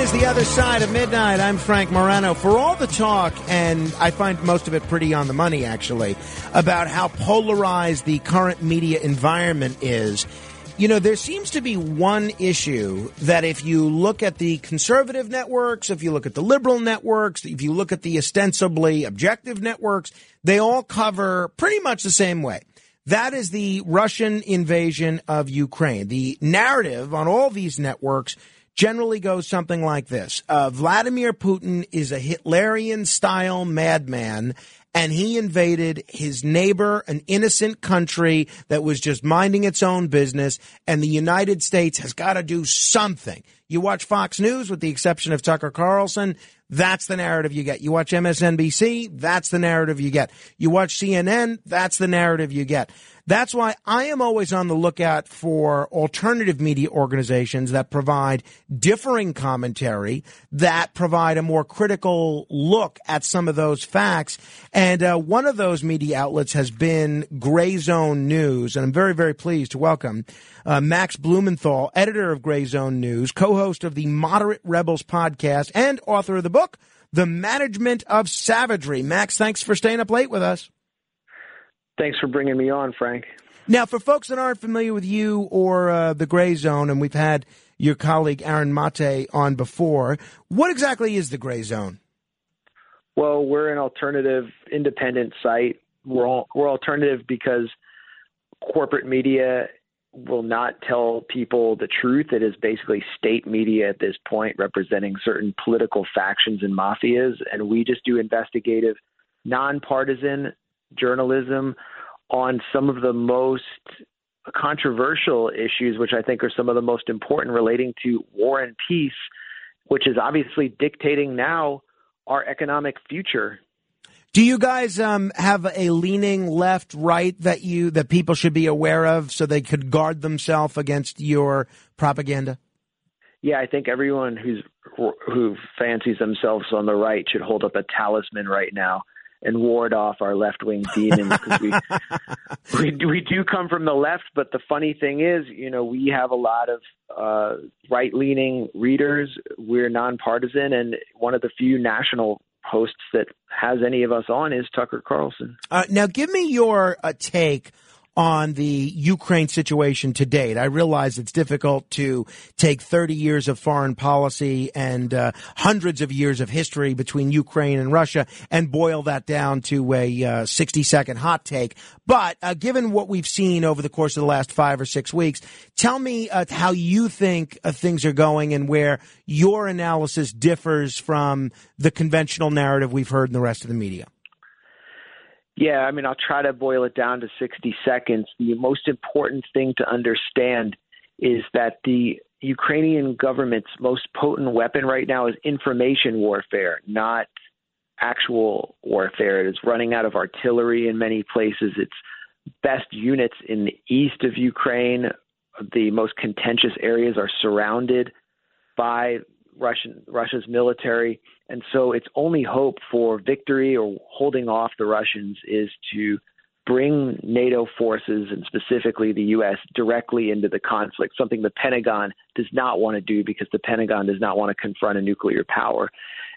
Is the other side of midnight. I'm Frank Morano. For all the talk, and I find most of it pretty on the money actually, about how polarized the current media environment is, you know, there seems to be one issue that if you look at the conservative networks, if you look at the liberal networks, if you look at the ostensibly objective networks, they all cover pretty much the same way. That is the Russian invasion of Ukraine. The narrative on all these networks generally goes something like this uh, Vladimir Putin is a Hitlerian style madman and he invaded his neighbor, an innocent country that was just minding its own business, and the United States has got to do something. You watch Fox News, with the exception of Tucker Carlson, that's the narrative you get. You watch MSNBC, that's the narrative you get. You watch CNN, that's the narrative you get. That's why I am always on the lookout for alternative media organizations that provide differing commentary, that provide a more critical look at some of those facts. And uh, one of those media outlets has been Grayzone News. And I'm very, very pleased to welcome uh, Max Blumenthal, editor of Grayzone News, co host of the Moderate Rebels podcast, and author of the book, The Management of Savagery. Max, thanks for staying up late with us. Thanks for bringing me on, Frank. Now, for folks that aren't familiar with you or uh, the Grayzone, and we've had your colleague Aaron Mate on before, what exactly is the Grayzone? Well, we're an alternative, independent site. We're all, we're alternative because corporate media will not tell people the truth. It is basically state media at this point, representing certain political factions and mafias, and we just do investigative, nonpartisan journalism on some of the most controversial issues, which I think are some of the most important relating to war and peace, which is obviously dictating now our economic future. Do you guys um, have a leaning left, right that you that people should be aware of so they could guard themselves against your propaganda? Yeah, I think everyone who's who fancies themselves on the right should hold up a talisman right now and ward off our left wing demons because we, we we do come from the left. But the funny thing is, you know, we have a lot of uh, right leaning readers. We're nonpartisan, and one of the few national hosts that has any of us on is Tucker Carlson. Uh, now, give me your uh, take on the Ukraine situation to date. I realize it's difficult to take 30 years of foreign policy and uh, hundreds of years of history between Ukraine and Russia and boil that down to a uh, 60 second hot take. But uh, given what we've seen over the course of the last five or six weeks, tell me uh, how you think uh, things are going and where your analysis differs from the conventional narrative we've heard in the rest of the media. Yeah, I mean, I'll try to boil it down to 60 seconds. The most important thing to understand is that the Ukrainian government's most potent weapon right now is information warfare, not actual warfare. It is running out of artillery in many places. Its best units in the east of Ukraine, the most contentious areas, are surrounded by Russian Russia's military, and so its only hope for victory or holding off the Russians is to bring NATO forces and specifically the U.S. directly into the conflict, something the Pentagon does not want to do because the Pentagon does not want to confront a nuclear power.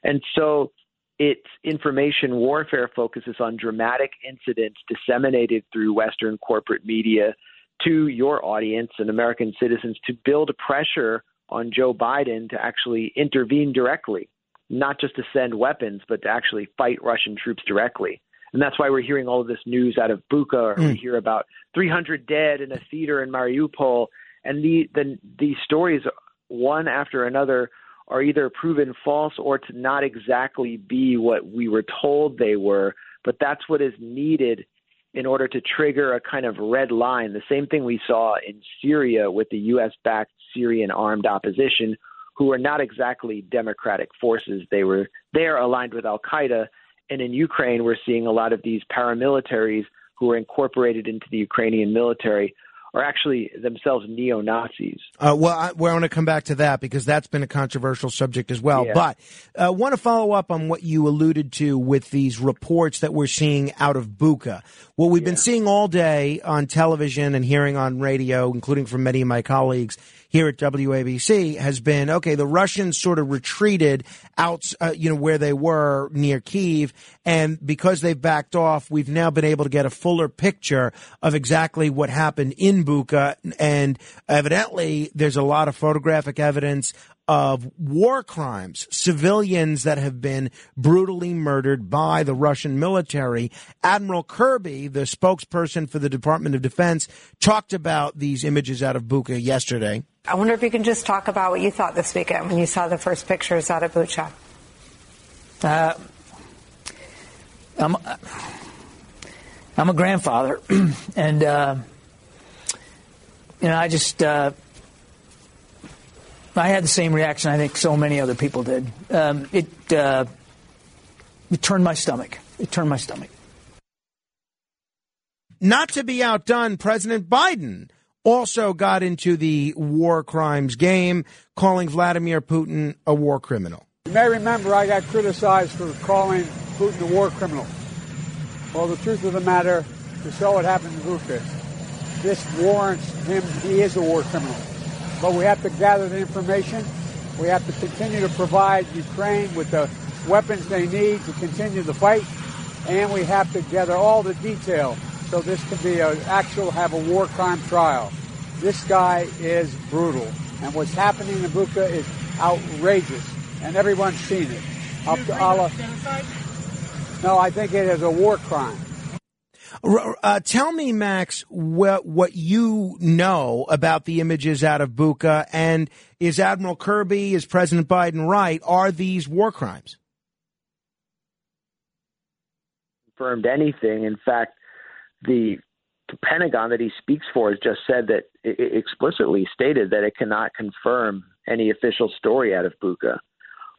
And so its information warfare focuses on dramatic incidents disseminated through Western corporate media to your audience and American citizens to build pressure on Joe Biden to actually intervene directly, not just to send weapons, but to actually fight Russian troops directly. And that's why we're hearing all of this news out of Bucha, or mm. we hear about 300 dead in a theater in Mariupol. And the, the, these stories, one after another, are either proven false or to not exactly be what we were told they were. But that's what is needed in order to trigger a kind of red line. The same thing we saw in Syria with the U.S. backed Syrian armed opposition, who are not exactly democratic forces. They were there aligned with Al Qaeda. And in Ukraine, we're seeing a lot of these paramilitaries who are incorporated into the Ukrainian military are actually themselves neo Nazis. Uh, well, I, well, I want to come back to that because that's been a controversial subject as well. Yeah. But I uh, want to follow up on what you alluded to with these reports that we're seeing out of Bucha. What we've yeah. been seeing all day on television and hearing on radio, including from many of my colleagues here at WABC has been okay. The Russians sort of retreated out, uh, you know, where they were near Kiev, and because they've backed off, we've now been able to get a fuller picture of exactly what happened in Bucha, and evidently there's a lot of photographic evidence of war crimes, civilians that have been brutally murdered by the Russian military. Admiral Kirby, the spokesperson for the Department of Defense, talked about these images out of Bucha yesterday. I wonder if you can just talk about what you thought this weekend when you saw the first pictures out of Bucha. Uh, I'm, I'm a grandfather, and uh, you know, I just uh, I had the same reaction I think so many other people did. Um, it, uh, it turned my stomach. It turned my stomach. Not to be outdone, President Biden also got into the war crimes game, calling Vladimir Putin a war criminal. You may remember I got criticized for calling Putin a war criminal. Well, the truth of the matter, we saw what happened to Bucha. This warrants him, he is a war criminal. But we have to gather the information. We have to continue to provide Ukraine with the weapons they need to continue the fight. And we have to gather all the detail so this can be an actual, have a war crime trial. This guy is brutal. And what's happening in Bucha is outrageous. And everyone's seen it. Up to Allah. No, I think it is a war crime. Uh, tell me, Max, what, what you know about the images out of Bucha, and is Admiral Kirby, is President Biden right? Are these war crimes? Confirmed anything. In fact, the, Pentagon that he speaks for has just said that it explicitly stated that it cannot confirm any official story out of Bucha.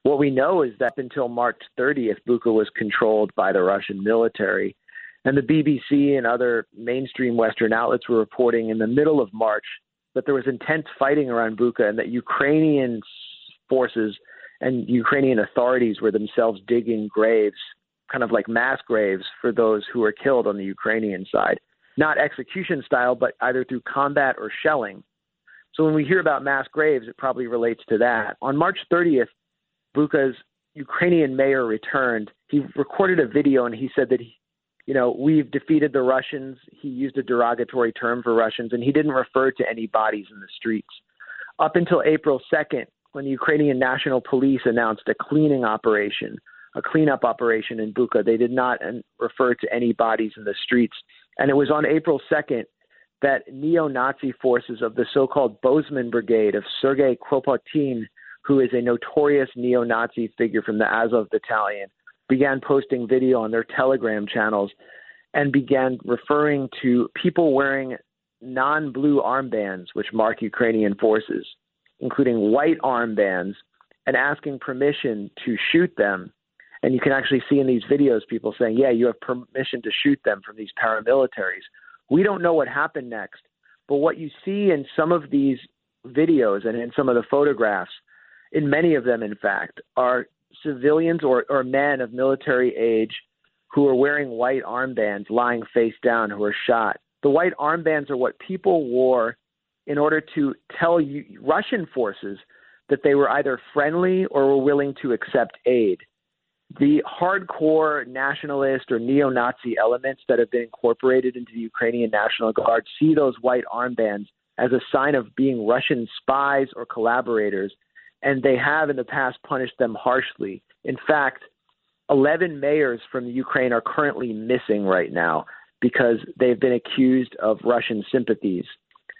What we know is that until March 30th, Bucha was controlled by the Russian military and the BBC and other mainstream Western outlets were reporting in the middle of March that there was intense fighting around Bucha and that Ukrainian forces and Ukrainian authorities were themselves digging graves, kind of like mass graves for those who were killed on the Ukrainian side. Not execution style, but either through combat or shelling. So when we hear about mass graves, it probably relates to that. On March 30th, Bucha's Ukrainian mayor returned. He recorded a video and he said that he, you know, we've defeated the Russians. He used a derogatory term for Russians, and he didn't refer to any bodies in the streets. Up until April 2nd, when the Ukrainian National Police announced a cleaning operation, a cleanup operation in Bucha, they did not um, refer to any bodies in the streets. And it was on April 2nd that neo Nazi forces of the so called Botsman Brigade of Sergei Korotkikh, who is a notorious neo Nazi figure from the Azov battalion, began posting video on their Telegram channels and began referring to people wearing non blue armbands, which mark Ukrainian forces, including white armbands, and asking permission to shoot them. And you can actually see in these videos people saying, Yeah, you have permission to shoot them from these paramilitaries. We don't know what happened next. But what you see in some of these videos and in some of the photographs, in many of them, in fact, are civilians or, or men of military age who are wearing white armbands lying face down who are shot. The white armbands are what people wore in order to tell you, Russian forces that they were either friendly or were willing to accept aid. The hardcore nationalist or neo Nazi elements that have been incorporated into the Ukrainian National Guard see those white armbands as a sign of being Russian spies or collaborators and they have in the past punished them harshly. In fact, 11 mayors from Ukraine are currently missing right now because they've been accused of Russian sympathies.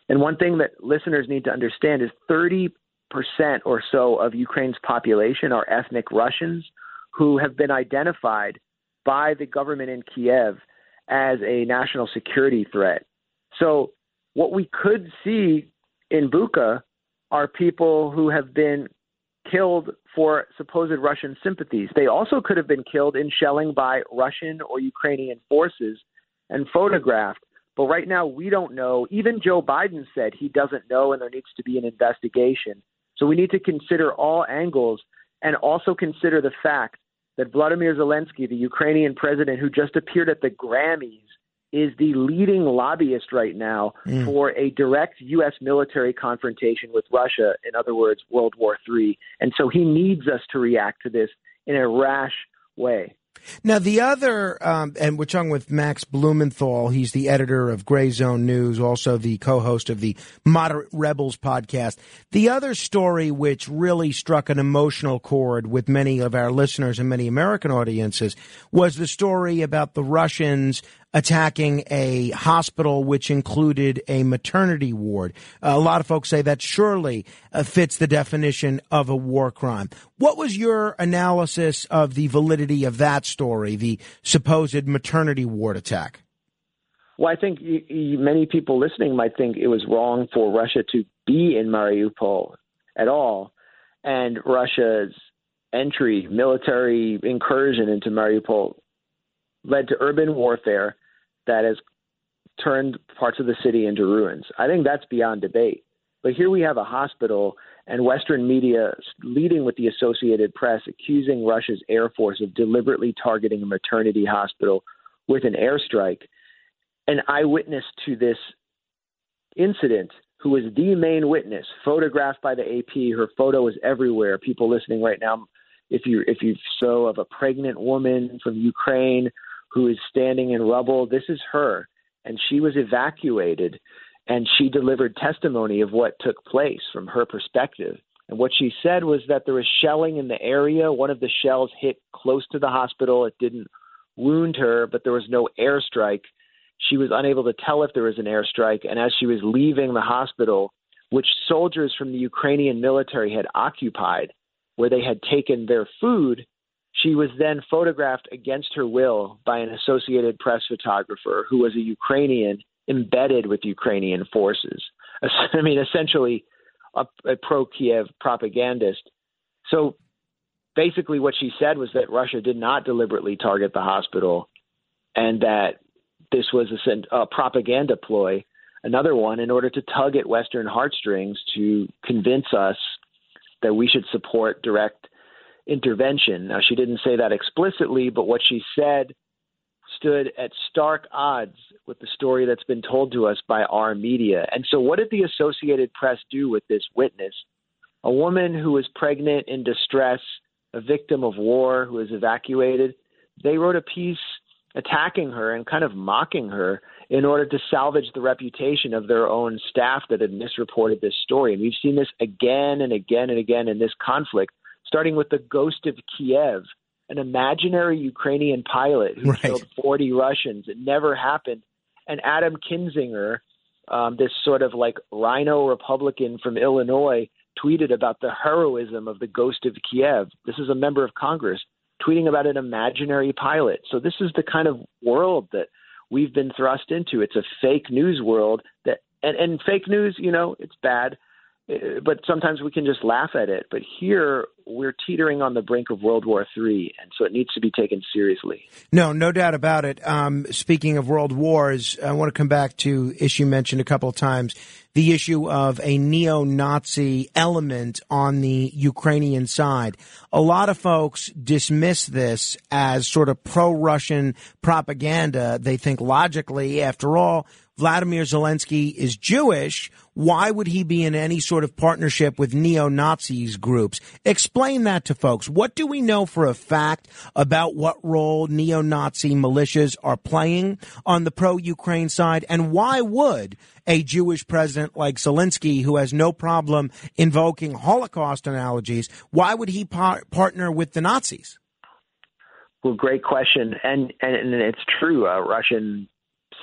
And one thing that listeners need to understand is 30% or so of Ukraine's population are ethnic Russians who have been identified by the government in Kiev as a national security threat. So, what we could see in Bucha are people who have been killed for supposed Russian sympathies. They also could have been killed in shelling by Russian or Ukrainian forces and photographed. But right now, we don't know. Even Joe Biden said he doesn't know, and there needs to be an investigation. So we need to consider all angles and also consider the fact that Vladimir Zelensky, the Ukrainian president who just appeared at the Grammys is the leading lobbyist right now mm. for a direct U.S. military confrontation with Russia. In other words, World War III. And so he needs us to react to this in a rash way. Now, the other, um, and we're talking with Max Blumenthal. He's the editor of Grayzone News, also the co host of the Moderate Rebels podcast. The other story, which really struck an emotional chord with many of our listeners and many American audiences, was the story about the Russians attacking a hospital which included a maternity ward. A lot of folks say that surely uh, fits the definition of a war crime. What was your analysis of the validity of that story, the supposed maternity ward attack? Well, I think many people listening might think it was wrong for Russia to be in Mariupol at all, and Russia's entry, military incursion into Mariupol led to urban warfare that has turned parts of the city into ruins. I think that's beyond debate. But here we have a hospital and Western media leading with the Associated Press accusing Russia's Air Force of deliberately targeting a maternity hospital with an airstrike. An eyewitness to this incident, who was the main witness, photographed by the AP, her photo is everywhere. People listening right now, if you if you saw of a pregnant woman from Ukraine who is standing in rubble. This is her. And she was evacuated and she delivered testimony of what took place from her perspective. And what she said was that there was shelling in the area. One of the shells hit close to the hospital. It didn't wound her, but there was no airstrike. She was unable to tell if there was an airstrike. And as she was leaving the hospital, which soldiers from the Ukrainian military had occupied, where they had taken their food, she was then photographed against her will by an Associated Press photographer who was a Ukrainian embedded with Ukrainian forces. I mean, essentially a, a pro Kiev propagandist. So basically, what she said was that Russia did not deliberately target the hospital and that this was a, a propaganda ploy, another one, in order to tug at Western heartstrings to convince us that we should support direct intervention. Now, she didn't say that explicitly, but what she said stood at stark odds with the story that's been told to us by our media. And so, what did the Associated Press do with this witness? A woman who was pregnant in distress, a victim of war who was evacuated. They wrote a piece attacking her and kind of mocking her in order to salvage the reputation of their own staff that had misreported this story. And we've seen this again and again and again in this conflict starting with the ghost of Kiev, an imaginary Ukrainian pilot who right. killed 40 Russians. It never happened. And Adam Kinzinger, um, this sort of like rhino Republican from Illinois, tweeted about the heroism of the ghost of Kiev. This is a member of Congress tweeting about an imaginary pilot. So this is the kind of world that we've been thrust into. It's a fake news world that and, and fake news, you know, it's bad. Uh, but sometimes we can just laugh at it. But here we're teetering on the brink of World War III, and so it needs to be taken seriously. No, no doubt about it. Um, speaking of world wars, I want to come back to issue mentioned a couple of times the issue of a neo-Nazi element on the Ukrainian side. A lot of folks dismiss this as sort of pro-Russian propaganda. They think logically, after all, Vladimir Zelensky is Jewish, why would he be in any sort of partnership with neo Nazis groups? Explain that to folks. What do we know for a fact about what role neo Nazi militias are playing on the pro Ukraine side? And why would a Jewish president like Zelensky, who has no problem invoking Holocaust analogies, why would he par- partner with the Nazis? Well, great question, and and, and it's true. Uh, Russian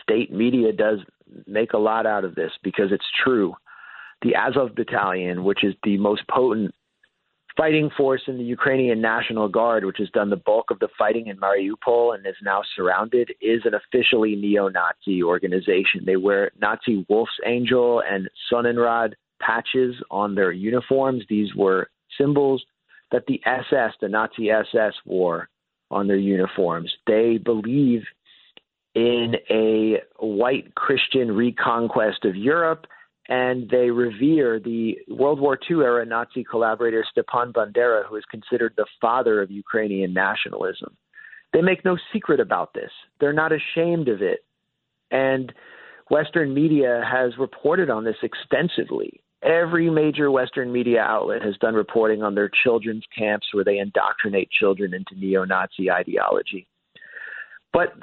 state media does make a lot out of this because it's true. The Azov Battalion, which is the most potent fighting force in the Ukrainian National Guard, which has done the bulk of the fighting in Mariupol and is now surrounded, is an officially neo Nazi organization. They wear Nazi Wolf's Angel and Sonnenrad patches on their uniforms. These were symbols that the SS, the Nazi SS, wore on their uniforms. They believe in a white Christian reconquest of Europe, and they revere the World War II era Nazi collaborator Stepan Bandera, who is considered the father of Ukrainian nationalism. They make no secret about this. They're not ashamed of it. And Western media has reported on this extensively. Every major Western media outlet has done reporting on their children's camps where they indoctrinate children into neo Nazi ideology. But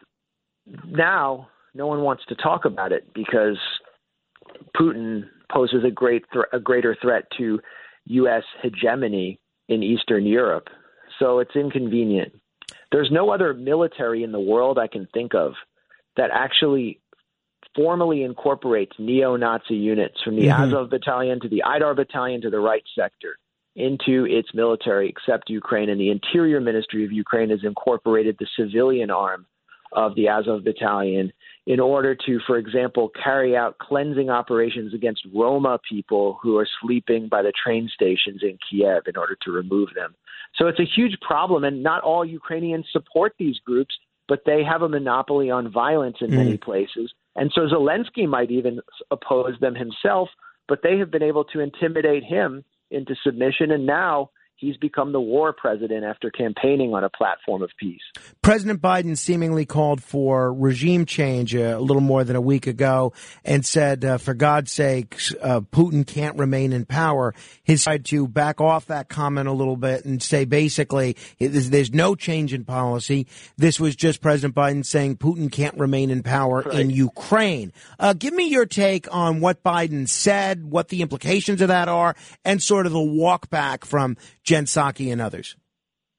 now no one wants to talk about it because Putin poses a great th- a greater threat to U.S. hegemony in Eastern Europe. So it's inconvenient. There's no other military in the world I can think of that actually formally incorporates neo Nazi units from the mm-hmm. Azov battalion to the Aidar battalion to the right sector into its military, except Ukraine. And the Interior Ministry of Ukraine has incorporated the civilian arm of the Azov battalion in order to, for example, carry out cleansing operations against Roma people who are sleeping by the train stations in Kiev in order to remove them. So it's a huge problem, and not all Ukrainians support these groups, but they have a monopoly on violence in mm. many places. And so Zelensky might even oppose them himself, but they have been able to intimidate him into submission. And now he's become the war president after campaigning on a platform of peace. President Biden seemingly called for regime change uh, a little more than a week ago and said, uh, for God's sake, uh, Putin can't remain in power. His tried to back off that comment a little bit and say basically there's no change in policy. This was just President Biden saying Putin can't remain in power right. in Ukraine. Uh, give me your take on what Biden said, what the implications of that are, and sort of the walk back from Jen Psaki and others?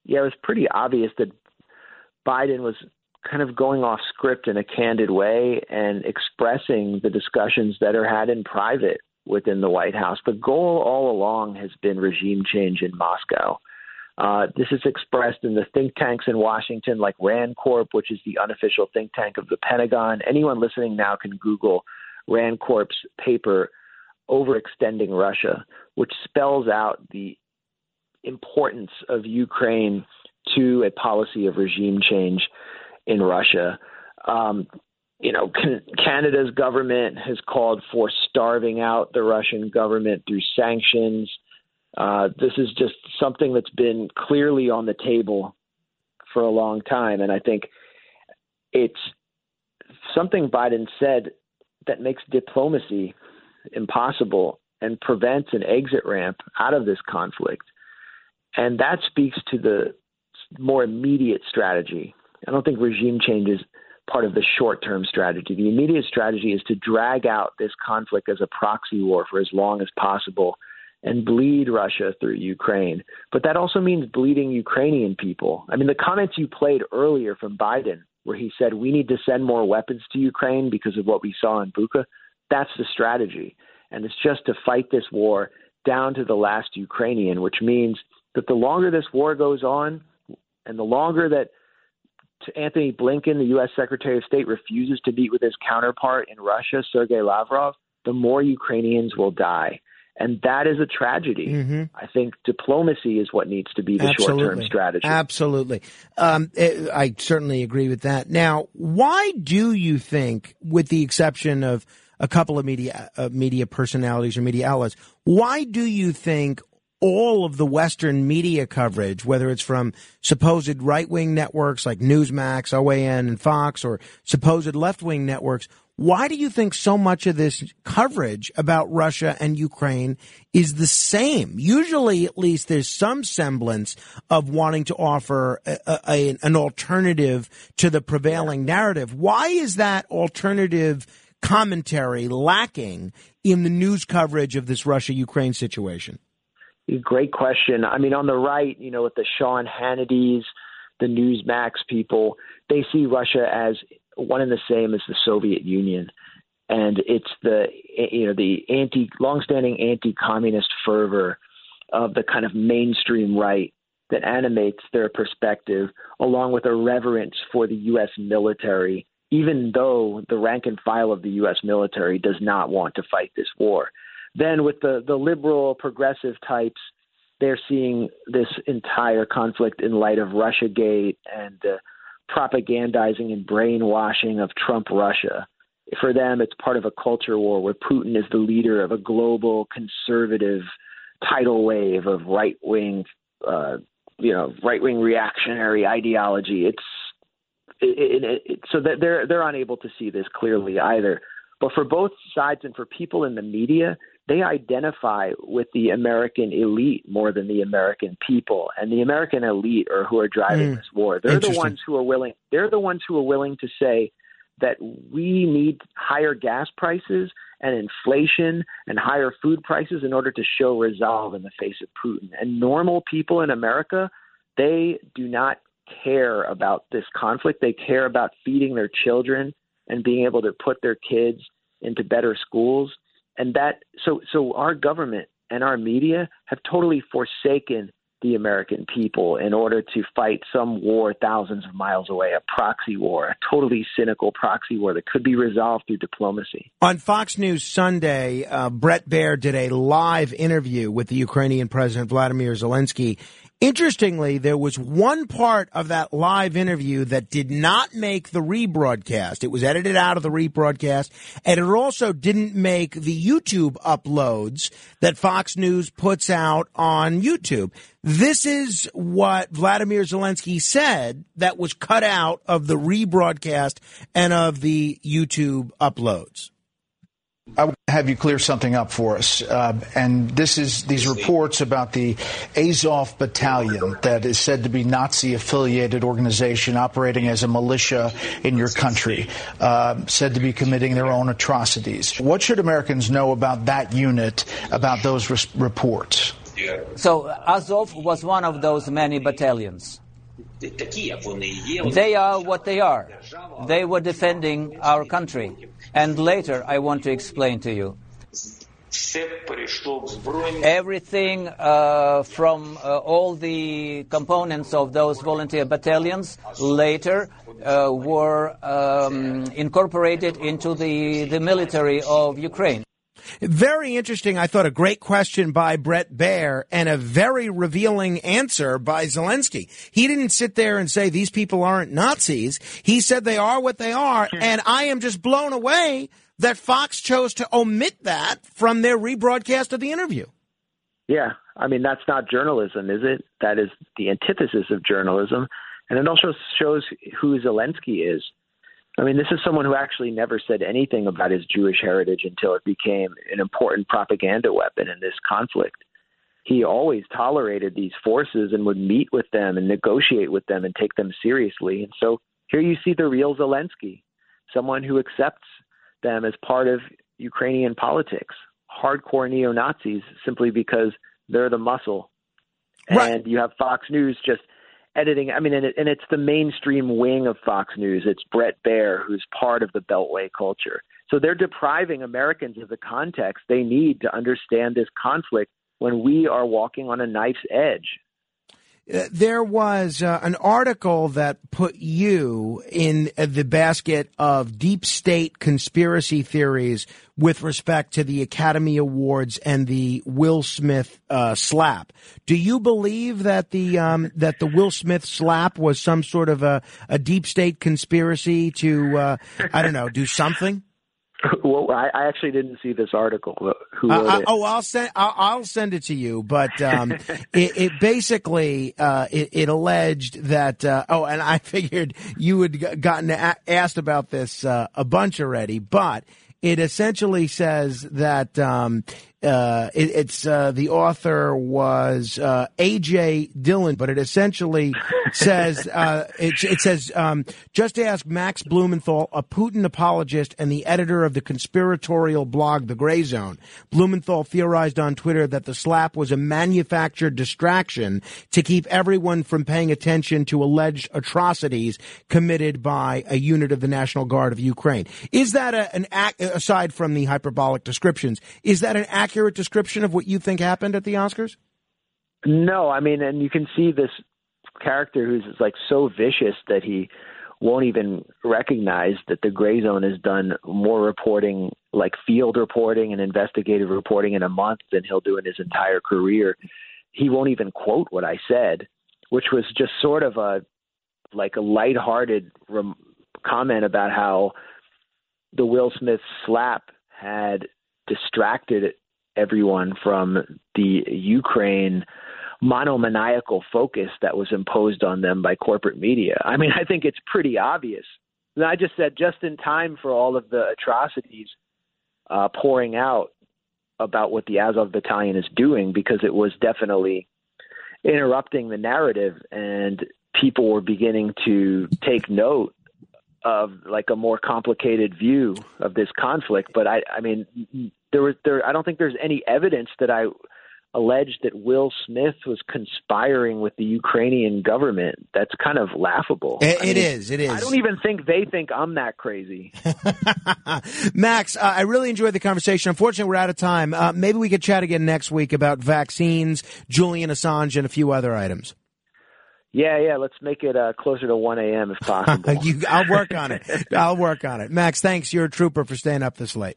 Yeah, it was pretty obvious that Biden was kind of going off script in a candid way and expressing the discussions that are had in private within the White House. The goal all along has been regime change in Moscow. Uh, this is expressed in the think tanks in Washington, like RAND Corp, which is the unofficial think tank of the Pentagon. Anyone listening now can Google RAND Corp's paper, Overextending Russia, which spells out the importance of Ukraine to a policy of regime change in Russia. Um, you know, can, Canada's government has called for starving out the Russian government through sanctions. Uh, this is just something that's been clearly on the table for a long time. And I think it's something Biden said that makes diplomacy impossible and prevents an exit ramp out of this conflict. And that speaks to the more immediate strategy. I don't think regime change is part of the short term strategy. The immediate strategy is to drag out this conflict as a proxy war for as long as possible and bleed Russia through Ukraine. But that also means bleeding Ukrainian people. I mean, the comments you played earlier from Biden, where he said, we need to send more weapons to Ukraine because of what we saw in Bucha, that's the strategy. And it's just to fight this war down to the last Ukrainian, which means that the longer this war goes on, and the longer that Antony Blinken, the U.S. Secretary of State, refuses to meet with his counterpart in Russia, Sergei Lavrov, the more Ukrainians will die. And that is a tragedy. Mm-hmm. I think diplomacy is what needs to be the short term strategy. Absolutely. Um, eh, I certainly agree with that. Now, why do you think, with the exception of a couple of media uh, media personalities or media outlets, why do you think all of the Western media coverage, whether it's from supposed right wing networks like Newsmax, OAN, and Fox, or supposed left wing networks, why do you think so much of this coverage about Russia and Ukraine is the same? Usually, at least, there's some semblance of wanting to offer a, a, an alternative to the prevailing narrative. Why is that alternative commentary lacking in the news coverage of this Russia Ukraine situation? Great question. I mean, on the right, you know, with the Sean Hannity's, the Newsmax people, they see Russia as one and the same as the Soviet Union, and it's the you know the anti longstanding anti-communist fervor of the kind of mainstream right that animates their perspective, along with a reverence for the U.S. military, even though the rank and file of the U.S. military does not want to fight this war. Then with the the liberal progressive types, they're seeing this entire conflict in light of Russia Gate and the propagandizing and brainwashing of Trump Russia. For them, it's part of a culture war where Putin is the leader of a global conservative tidal wave of right wing, uh, you know, right wing reactionary ideology. It's it, it, it, so that they're they're unable to see this clearly either. But for both sides and for people in the media, they identify with the American elite more than the American people. And the American elite are who are driving mm. this war. They're the ones who are willing they're the ones who are willing to say that we need higher gas prices and inflation and higher food prices in order to show resolve in the face of Putin. And normal people in America, they do not care about this conflict. They care about feeding their children and being able to put their kids into better schools. And that so so our government and our media have totally forsaken the American people in order to fight some war thousands of miles away, a proxy war, a totally cynical proxy war that could be resolved through diplomacy. On Fox News Sunday, uh, Bret Baier did a live interview with the Ukrainian President Vladimir Zelensky, Interestingly, there was one part of that live interview that did not make the rebroadcast. It was edited out of the rebroadcast, and it also didn't make the YouTube uploads that Fox News puts out on YouTube. This is what Vladimir Zelensky said that was cut out of the rebroadcast and of the YouTube uploads. I would have you clear something up for us. Uh, and this is these reports about the Azov battalion that is said to be Nazi affiliated organization operating as a militia in your country, uh, said to be committing their own atrocities. What should Americans know about that unit, about those reports? So Azov was one of those many battalions. They are what they are. They were defending our country. And later I want to explain to you. Everything uh, from uh, all the components of those volunteer battalions later uh, were um, incorporated into the, the military of Ukraine. Very interesting. I thought a great question by Bret Baier and a very revealing answer by Zelensky. He didn't sit there and say these people aren't Nazis. He said they are what they are. Hmm. And I am just blown away that Fox chose to omit that from their rebroadcast of the interview. Yeah. I mean, that's not journalism, is it? That is the antithesis of journalism. And it also shows who Zelensky is. I mean, this is someone who actually never said anything about his Jewish heritage until it became an important propaganda weapon in this conflict. He always tolerated these forces and would meet with them and negotiate with them and take them seriously. And so here you see the real Zelensky, someone who accepts them as part of Ukrainian politics, hardcore neo Nazis, simply because they're the muscle. Right. And you have Fox News just editing. I mean, and, it, and it's the mainstream wing of Fox News. It's Bret Baier, who's part of the Beltway culture. So they're depriving Americans of the context they need to understand this conflict when we are walking on a knife's edge. There was uh, an article that put you in uh, the basket of deep state conspiracy theories with respect to the Academy Awards and the Will Smith uh, slap. Do you believe that the um, that the Will Smith slap was some sort of a, a deep state conspiracy to uh, I don't know do something? Well, I, I, actually didn't see this article. Who uh, I, oh, I'll send I'll, I'll, send it to you. But um, it, it, basically uh, it, it, alleged that uh, oh, and I figured you had gotten a- asked about this uh, a bunch already, but it essentially says that um, uh, it, it's uh, the author was uh, A.J. Dillon, but it essentially says uh, it, it, says um, just ask Max Blumenthal, a Putin apologist and the editor of the conspiratorial blog The Grayzone. Blumenthal theorized on Twitter that the slap was a manufactured distraction to keep everyone from paying attention to alleged atrocities committed by a unit of the National Guard of Ukraine. Is that a, an act aside from the hyperbolic descriptions? Is that an accurate description of what you think happened at the Oscars? No, I mean, and you can see this character who's like so vicious that he won't even recognize that the Grayzone has done more reporting like field reporting and investigative reporting in a month than he'll do in his entire career he won't even quote what i said which was just sort of a like a lighthearted rem- comment about how the will smith slap had distracted everyone from the Ukraine monomaniacal focus that was imposed on them by corporate media. I mean, I think it's pretty obvious. And I just said just in time for all of the atrocities uh, pouring out about what the Azov battalion is doing because it was definitely interrupting the narrative and people were beginning to take note of like a more complicated view of this conflict but i i mean there was there i don't think there's any evidence that i alleged that Will Smith was conspiring with the Ukrainian government. That's kind of laughable. It, I mean, it is. It is. I don't even think they think I'm that crazy. Max, uh, I really enjoyed the conversation. Unfortunately, we're out of time. Uh, maybe we could chat again next week about vaccines, Julian Assange, and a few other items. Yeah, yeah. Let's make it uh, closer to 1 a.m. if possible. you, I'll work on it. I'll work on it. Max, thanks. You're a trooper for staying up this late.